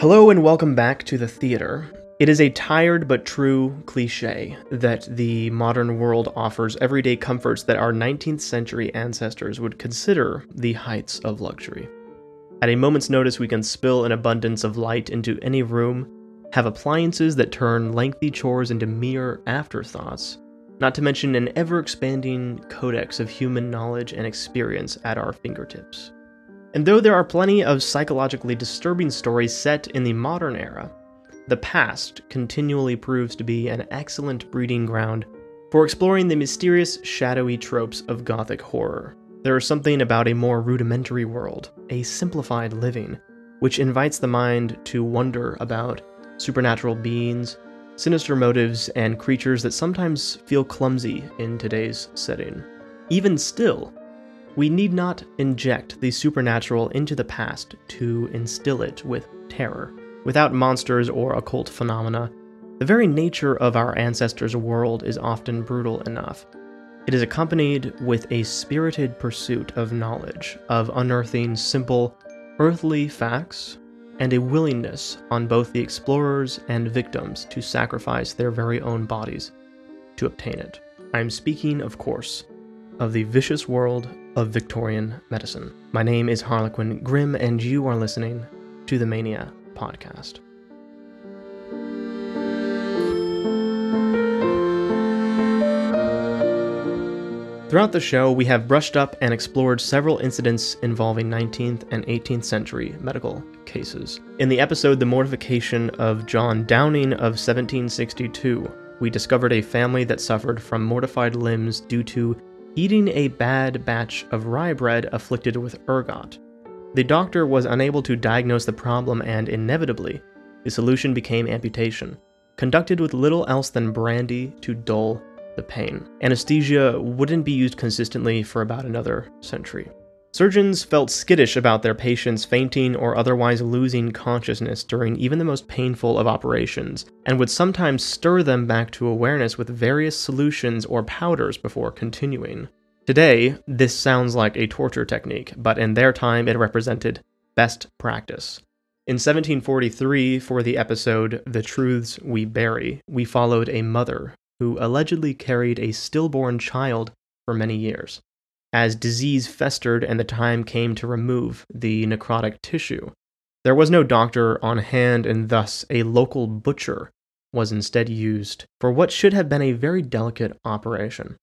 Hello and welcome back to the theater. It is a tired but true cliche that the modern world offers everyday comforts that our 19th century ancestors would consider the heights of luxury. At a moment's notice, we can spill an abundance of light into any room, have appliances that turn lengthy chores into mere afterthoughts, not to mention an ever expanding codex of human knowledge and experience at our fingertips. And though there are plenty of psychologically disturbing stories set in the modern era, the past continually proves to be an excellent breeding ground for exploring the mysterious, shadowy tropes of Gothic horror. There is something about a more rudimentary world, a simplified living, which invites the mind to wonder about supernatural beings, sinister motives, and creatures that sometimes feel clumsy in today's setting. Even still, we need not inject the supernatural into the past to instill it with terror. Without monsters or occult phenomena, the very nature of our ancestors' world is often brutal enough. It is accompanied with a spirited pursuit of knowledge, of unearthing simple, earthly facts, and a willingness on both the explorers and victims to sacrifice their very own bodies to obtain it. I am speaking, of course, of the vicious world of Victorian medicine. My name is Harlequin Grimm, and you are listening to the Mania Podcast. Throughout the show, we have brushed up and explored several incidents involving 19th and 18th century medical cases. In the episode The Mortification of John Downing of 1762, we discovered a family that suffered from mortified limbs due to eating a bad batch of rye bread afflicted with ergot. The doctor was unable to diagnose the problem, and inevitably, the solution became amputation, conducted with little else than brandy to dull the pain. Anesthesia wouldn't be used consistently for about another century. Surgeons felt skittish about their patients fainting or otherwise losing consciousness during even the most painful of operations, and would sometimes stir them back to awareness with various solutions or powders before continuing. Today, this sounds like a torture technique, but in their time it represented best practice. In 1743, for the episode The Truths We Bury, we followed a mother who allegedly carried a stillborn child for many years as disease festered and the time came to remove the necrotic tissue. There was no doctor on hand, and thus a local butcher was instead used for what should have been a very delicate operation.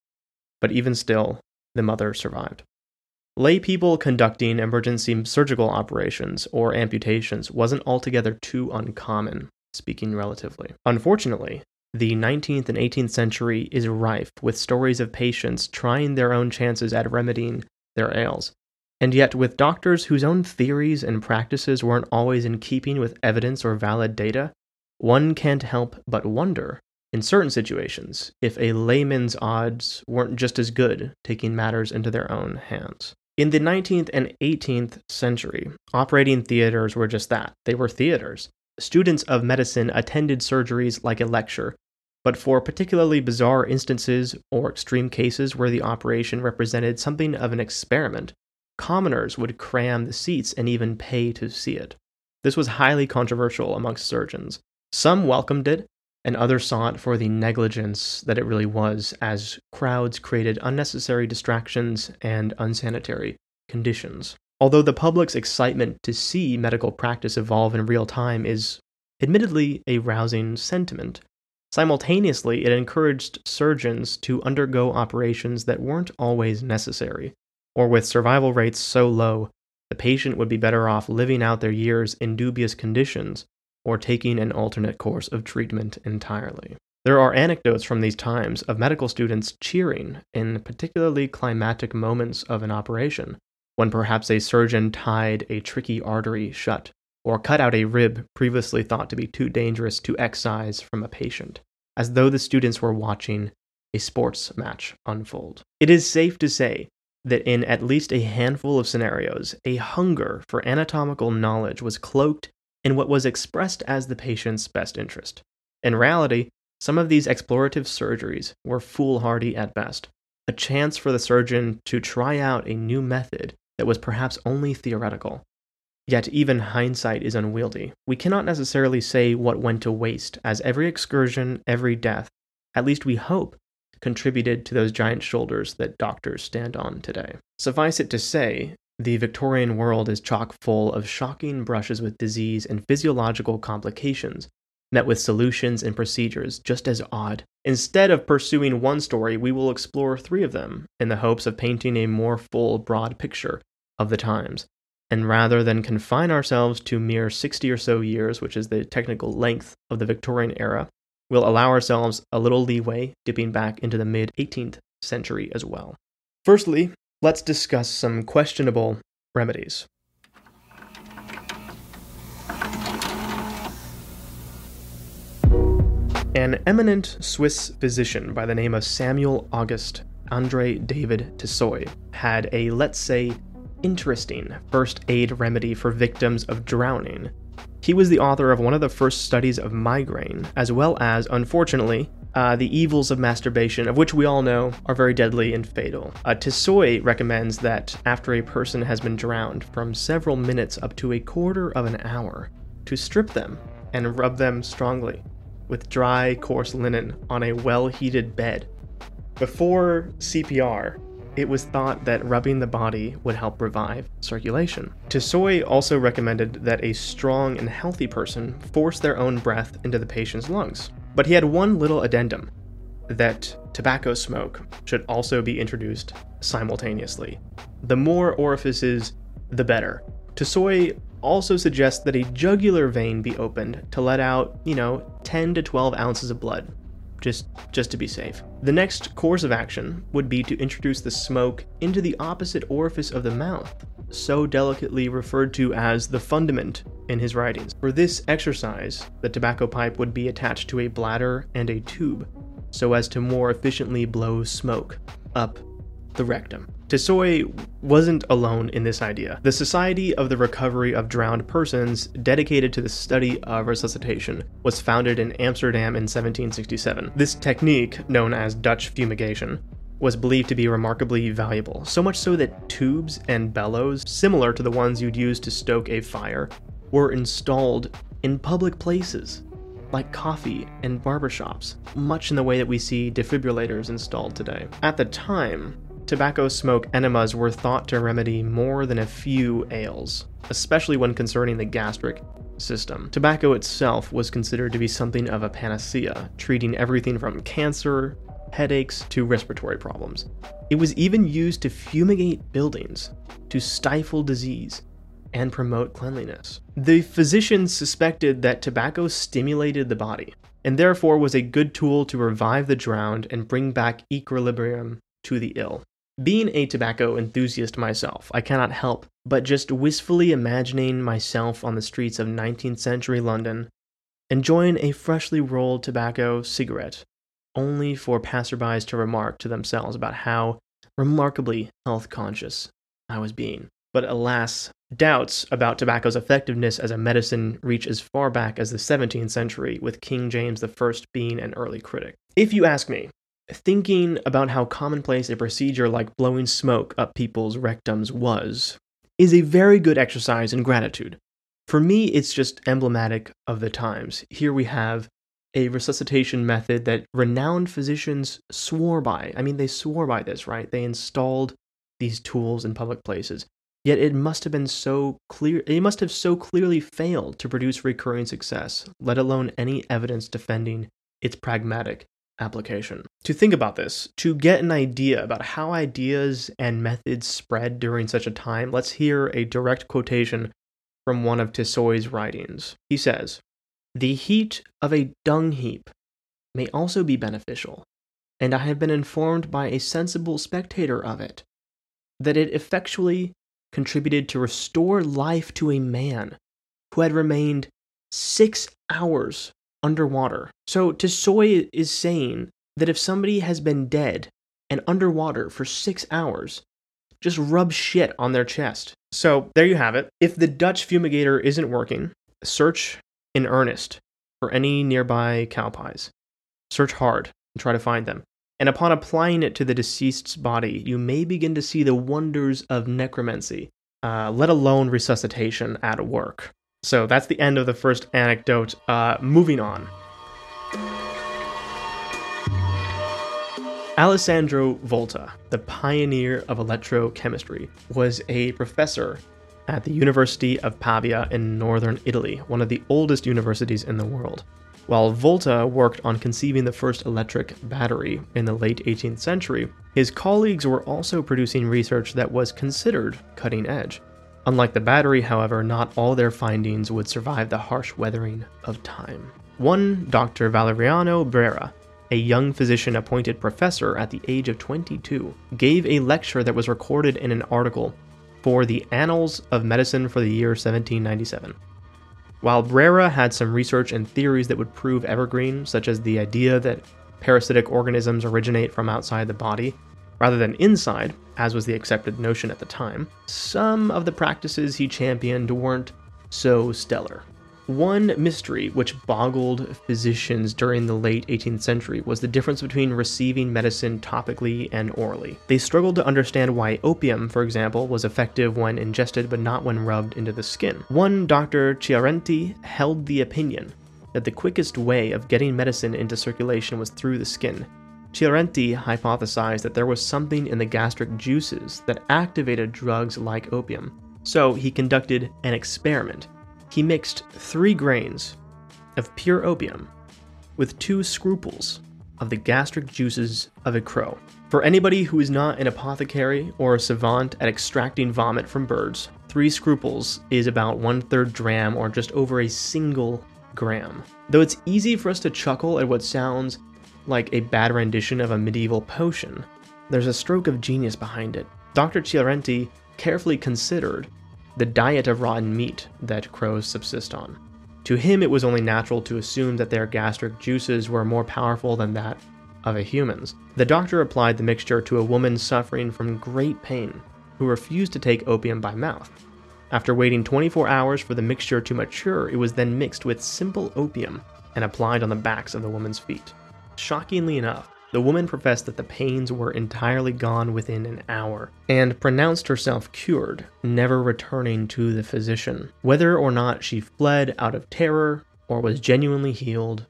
But even still, the mother survived. Lay people conducting emergency surgical operations or amputations wasn't altogether too uncommon, speaking relatively. Unfortunately, the 19th and 18th century is rife with stories of patients trying their own chances at remedying their ails. And yet, with doctors whose own theories and practices weren't always in keeping with evidence or valid data, one can't help but wonder, in certain situations, if a layman's odds weren't just as good taking matters into their own hands. In the 19th and 18th century, operating theaters were just that they were theaters students of medicine attended surgeries like a lecture, but for particularly bizarre instances or extreme cases where the operation represented something of an experiment, commoners would cram the seats and even pay to see it. This was highly controversial amongst surgeons. Some welcomed it, and others saw it for the negligence that it really was, as crowds created unnecessary distractions and unsanitary conditions. Although the public's excitement to see medical practice evolve in real time is admittedly a rousing sentiment, simultaneously it encouraged surgeons to undergo operations that weren't always necessary, or with survival rates so low, the patient would be better off living out their years in dubious conditions or taking an alternate course of treatment entirely. There are anecdotes from these times of medical students cheering in particularly climatic moments of an operation, when perhaps a surgeon tied a tricky artery shut or cut out a rib previously thought to be too dangerous to excise from a patient, as though the students were watching a sports match unfold. It is safe to say that in at least a handful of scenarios, a hunger for anatomical knowledge was cloaked in what was expressed as the patient's best interest. In reality, some of these explorative surgeries were foolhardy at best, a chance for the surgeon to try out a new method that was perhaps only theoretical. Yet even hindsight is unwieldy. We cannot necessarily say what went to waste, as every excursion, every death, at least we hope, contributed to those giant shoulders that doctors stand on today. Suffice it to say, the Victorian world is chock full of shocking brushes with disease and physiological complications, met with solutions and procedures just as odd. Instead of pursuing one story, we will explore three of them in the hopes of painting a more full, broad picture of the times and rather than confine ourselves to mere 60 or so years, which is the technical length of the Victorian era, we'll allow ourselves a little leeway, dipping back into the mid 18th century as well. Firstly, let's discuss some questionable remedies. An eminent Swiss physician by the name of Samuel August Andre David Tissoy had a, let's say, interesting first aid remedy for victims of drowning. He was the author of one of the first studies of migraine, as well as, unfortunately, uh, the evils of masturbation, of which we all know are very deadly and fatal. Uh, recommends that after a person has been drowned, from several minutes up to a quarter of an hour, to strip them and rub them strongly with dry, coarse linen on a well heated bed. Before CPR, it was thought that rubbing the body would help revive circulation. Tissoy also recommended that a strong and healthy person force their own breath into the patient's lungs. But he had one little addendum that tobacco smoke should also be introduced simultaneously. The more orifices, the better. Tissoy also suggests that a jugular vein be opened to let out, you know, 10 to 12 ounces of blood just just to be safe. The next course of action would be to introduce the smoke into the opposite orifice of the mouth, so delicately referred to as the fundament in his writings. For this exercise, the tobacco pipe would be attached to a bladder and a tube, so as to more efficiently blow smoke up the rectum. Tissoy wasn't alone in this idea. The Society of the Recovery of Drowned Persons, dedicated to the study of resuscitation, was founded in Amsterdam in 1767. This technique, known as Dutch fumigation, was believed to be remarkably valuable, so much so that tubes and bellows, similar to the ones you'd use to stoke a fire, were installed in public places, like coffee and barbershops, much in the way that we see defibrillators installed today. At the time, tobacco smoke enemas were thought to remedy more than a few ails, especially when concerning the gastric system. Tobacco itself was considered to be something of a panacea, treating everything from cancer, headaches, to respiratory problems. It was even used to fumigate buildings, to stifle disease, and promote cleanliness. The physicians suspected that tobacco stimulated the body, and therefore was a good tool to revive the drowned and bring back equilibrium to the ill. Being a tobacco enthusiast myself, I cannot help but just wistfully imagining myself on the streets of 19th century London, enjoying a freshly rolled tobacco cigarette, only for passerbys to remark to themselves about how remarkably health conscious I was being. But alas, doubts about tobacco's effectiveness as a medicine reach as far back as the 17th century, with King James I being an early critic. If you ask me, thinking about how commonplace a procedure like blowing smoke up people's rectums was is a very good exercise in gratitude. For me, it's just emblematic of the times. Here we have a resuscitation method that renowned physicians swore by. I mean, they swore by this, right? They installed these tools in public places. Yet it must have been so clear, it must have so clearly failed to produce recurring success, let alone any evidence defending its pragmatic application. To think about this, to get an idea about how ideas and methods spread during such a time, let's hear a direct quotation from one of Tissoy's writings. He says, The heat of a dung heap may also be beneficial, and I have been informed by a sensible spectator of it that it effectually contributed to restore life to a man who had remained six hours underwater. So Tissoy is saying that if somebody has been dead and underwater for six hours, just rub shit on their chest. So there you have it. If the Dutch fumigator isn't working, search in earnest for any nearby cow pies. Search hard and try to find them. and upon applying it to the deceased's body, you may begin to see the wonders of necromancy, uh, let alone resuscitation at work. So that's the end of the first anecdote. Uh, moving on. Alessandro Volta, the pioneer of electrochemistry, was a professor at the University of Pavia in northern Italy, one of the oldest universities in the world. While Volta worked on conceiving the first electric battery in the late 18th century, his colleagues were also producing research that was considered cutting edge. Unlike the battery, however, not all their findings would survive the harsh weathering of time. One Dr. Valeriano Brera, a young physician appointed professor at the age of 22, gave a lecture that was recorded in an article for the Annals of Medicine for the year 1797. While Brera had some research and theories that would prove evergreen, such as the idea that parasitic organisms originate from outside the body rather than inside, as was the accepted notion at the time, some of the practices he championed weren't so stellar. One mystery which boggled physicians during the late 18th century was the difference between receiving medicine topically and orally. They struggled to understand why opium, for example, was effective when ingested but not when rubbed into the skin. One Dr. Chiarenti held the opinion that the quickest way of getting medicine into circulation was through the skin. Chiarenti hypothesized that there was something in the gastric juices that activated drugs like opium. So he conducted an experiment he mixed three grains of pure opium with two scruples of the gastric juices of a crow. For anybody who is not an apothecary or a savant at extracting vomit from birds, three scruples is about one third dram or just over a single gram. Though it's easy for us to chuckle at what sounds like a bad rendition of a medieval potion, there's a stroke of genius behind it. Dr. Chiarenti carefully considered the diet of rotten meat that crows subsist on. To him, it was only natural to assume that their gastric juices were more powerful than that of a human's. The doctor applied the mixture to a woman suffering from great pain who refused to take opium by mouth. After waiting 24 hours for the mixture to mature, it was then mixed with simple opium and applied on the backs of the woman's feet. Shockingly enough, the woman professed that the pains were entirely gone within an hour, and pronounced herself cured, never returning to the physician. Whether or not she fled out of terror or was genuinely healed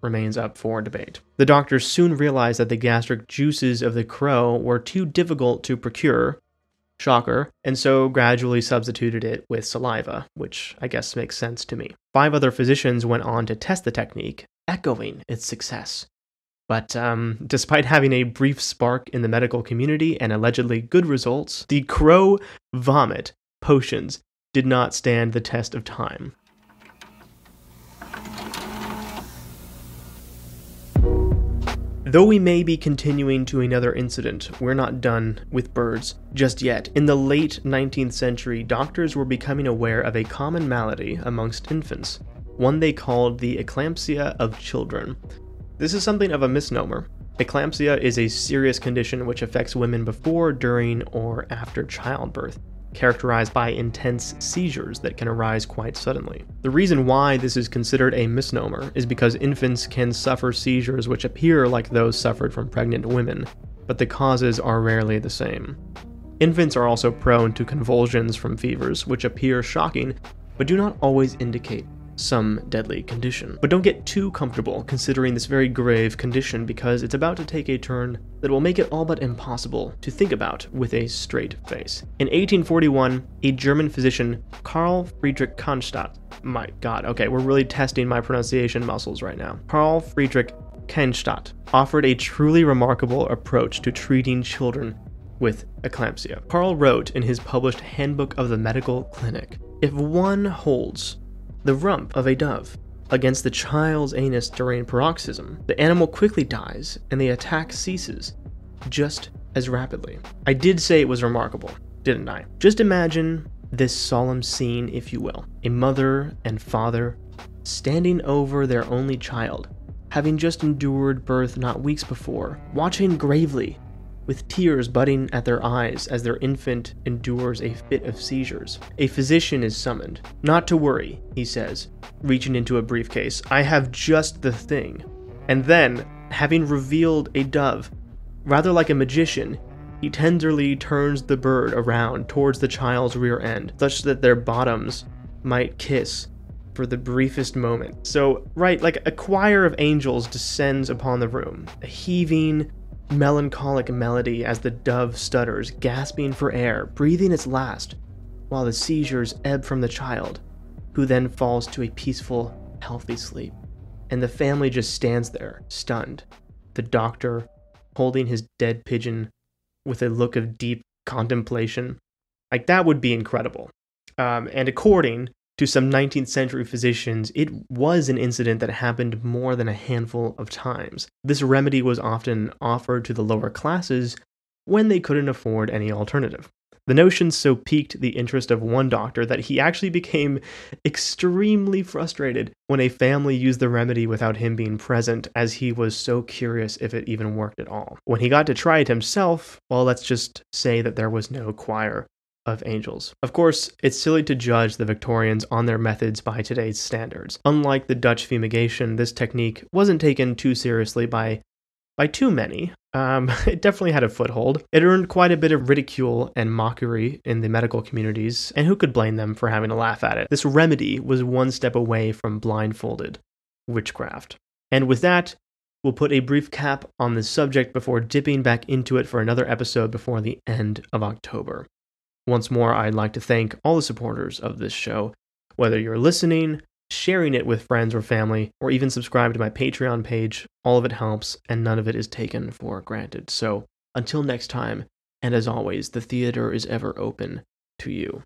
remains up for debate. The doctors soon realized that the gastric juices of the crow were too difficult to procure, shocker, and so gradually substituted it with saliva, which I guess makes sense to me. Five other physicians went on to test the technique, echoing its success. But um, despite having a brief spark in the medical community and allegedly good results, the crow vomit potions did not stand the test of time. Though we may be continuing to another incident, we're not done with birds just yet. In the late 19th century, doctors were becoming aware of a common malady amongst infants, one they called the eclampsia of children. This is something of a misnomer. Eclampsia is a serious condition which affects women before, during, or after childbirth, characterized by intense seizures that can arise quite suddenly. The reason why this is considered a misnomer is because infants can suffer seizures which appear like those suffered from pregnant women, but the causes are rarely the same. Infants are also prone to convulsions from fevers, which appear shocking but do not always indicate some deadly condition. But don't get too comfortable considering this very grave condition because it's about to take a turn that will make it all but impossible to think about with a straight face. In 1841, a German physician, Karl Friedrich Canstatt, my god, okay, we're really testing my pronunciation muscles right now. Karl Friedrich Canstatt offered a truly remarkable approach to treating children with eclampsia. Karl wrote in his published Handbook of the Medical Clinic If one holds the rump of a dove against the child's anus during paroxysm, the animal quickly dies and the attack ceases just as rapidly. I did say it was remarkable, didn't I? Just imagine this solemn scene, if you will. A mother and father standing over their only child, having just endured birth not weeks before, watching gravely with tears budding at their eyes as their infant endures a fit of seizures. A physician is summoned. Not to worry, he says, reaching into a briefcase. I have just the thing. And then, having revealed a dove Rather like a magician, he tenderly turns the bird around towards the child's rear end, such that their bottoms might kiss for the briefest moment. So, right, like a choir of angels descends upon the room, a heaving, melancholic melody as the dove stutters, gasping for air, breathing its last, while the seizures ebb from the child, who then falls to a peaceful, healthy sleep. And the family just stands there, stunned. The doctor holding his dead pigeon with a look of deep contemplation. Like, that would be incredible. Um, and according to some 19th century physicians, it was an incident that happened more than a handful of times. This remedy was often offered to the lower classes when they couldn't afford any alternative. The notion so piqued the interest of one doctor that he actually became extremely frustrated when a family used the remedy without him being present, as he was so curious if it even worked at all. When he got to try it himself, well, let's just say that there was no choir of angels. Of course, it's silly to judge the Victorians on their methods by today's standards. Unlike the Dutch fumigation, this technique wasn't taken too seriously by by too many. Um, it definitely had a foothold. It earned quite a bit of ridicule and mockery in the medical communities, and who could blame them for having a laugh at it? This remedy was one step away from blindfolded witchcraft. And with that, we'll put a brief cap on this subject before dipping back into it for another episode before the end of October. Once more, I'd like to thank all the supporters of this show, whether you're listening, sharing it with friends or family, or even subscribe to my Patreon page. All of it helps, and none of it is taken for granted. So, until next time, and as always, the theater is ever open to you.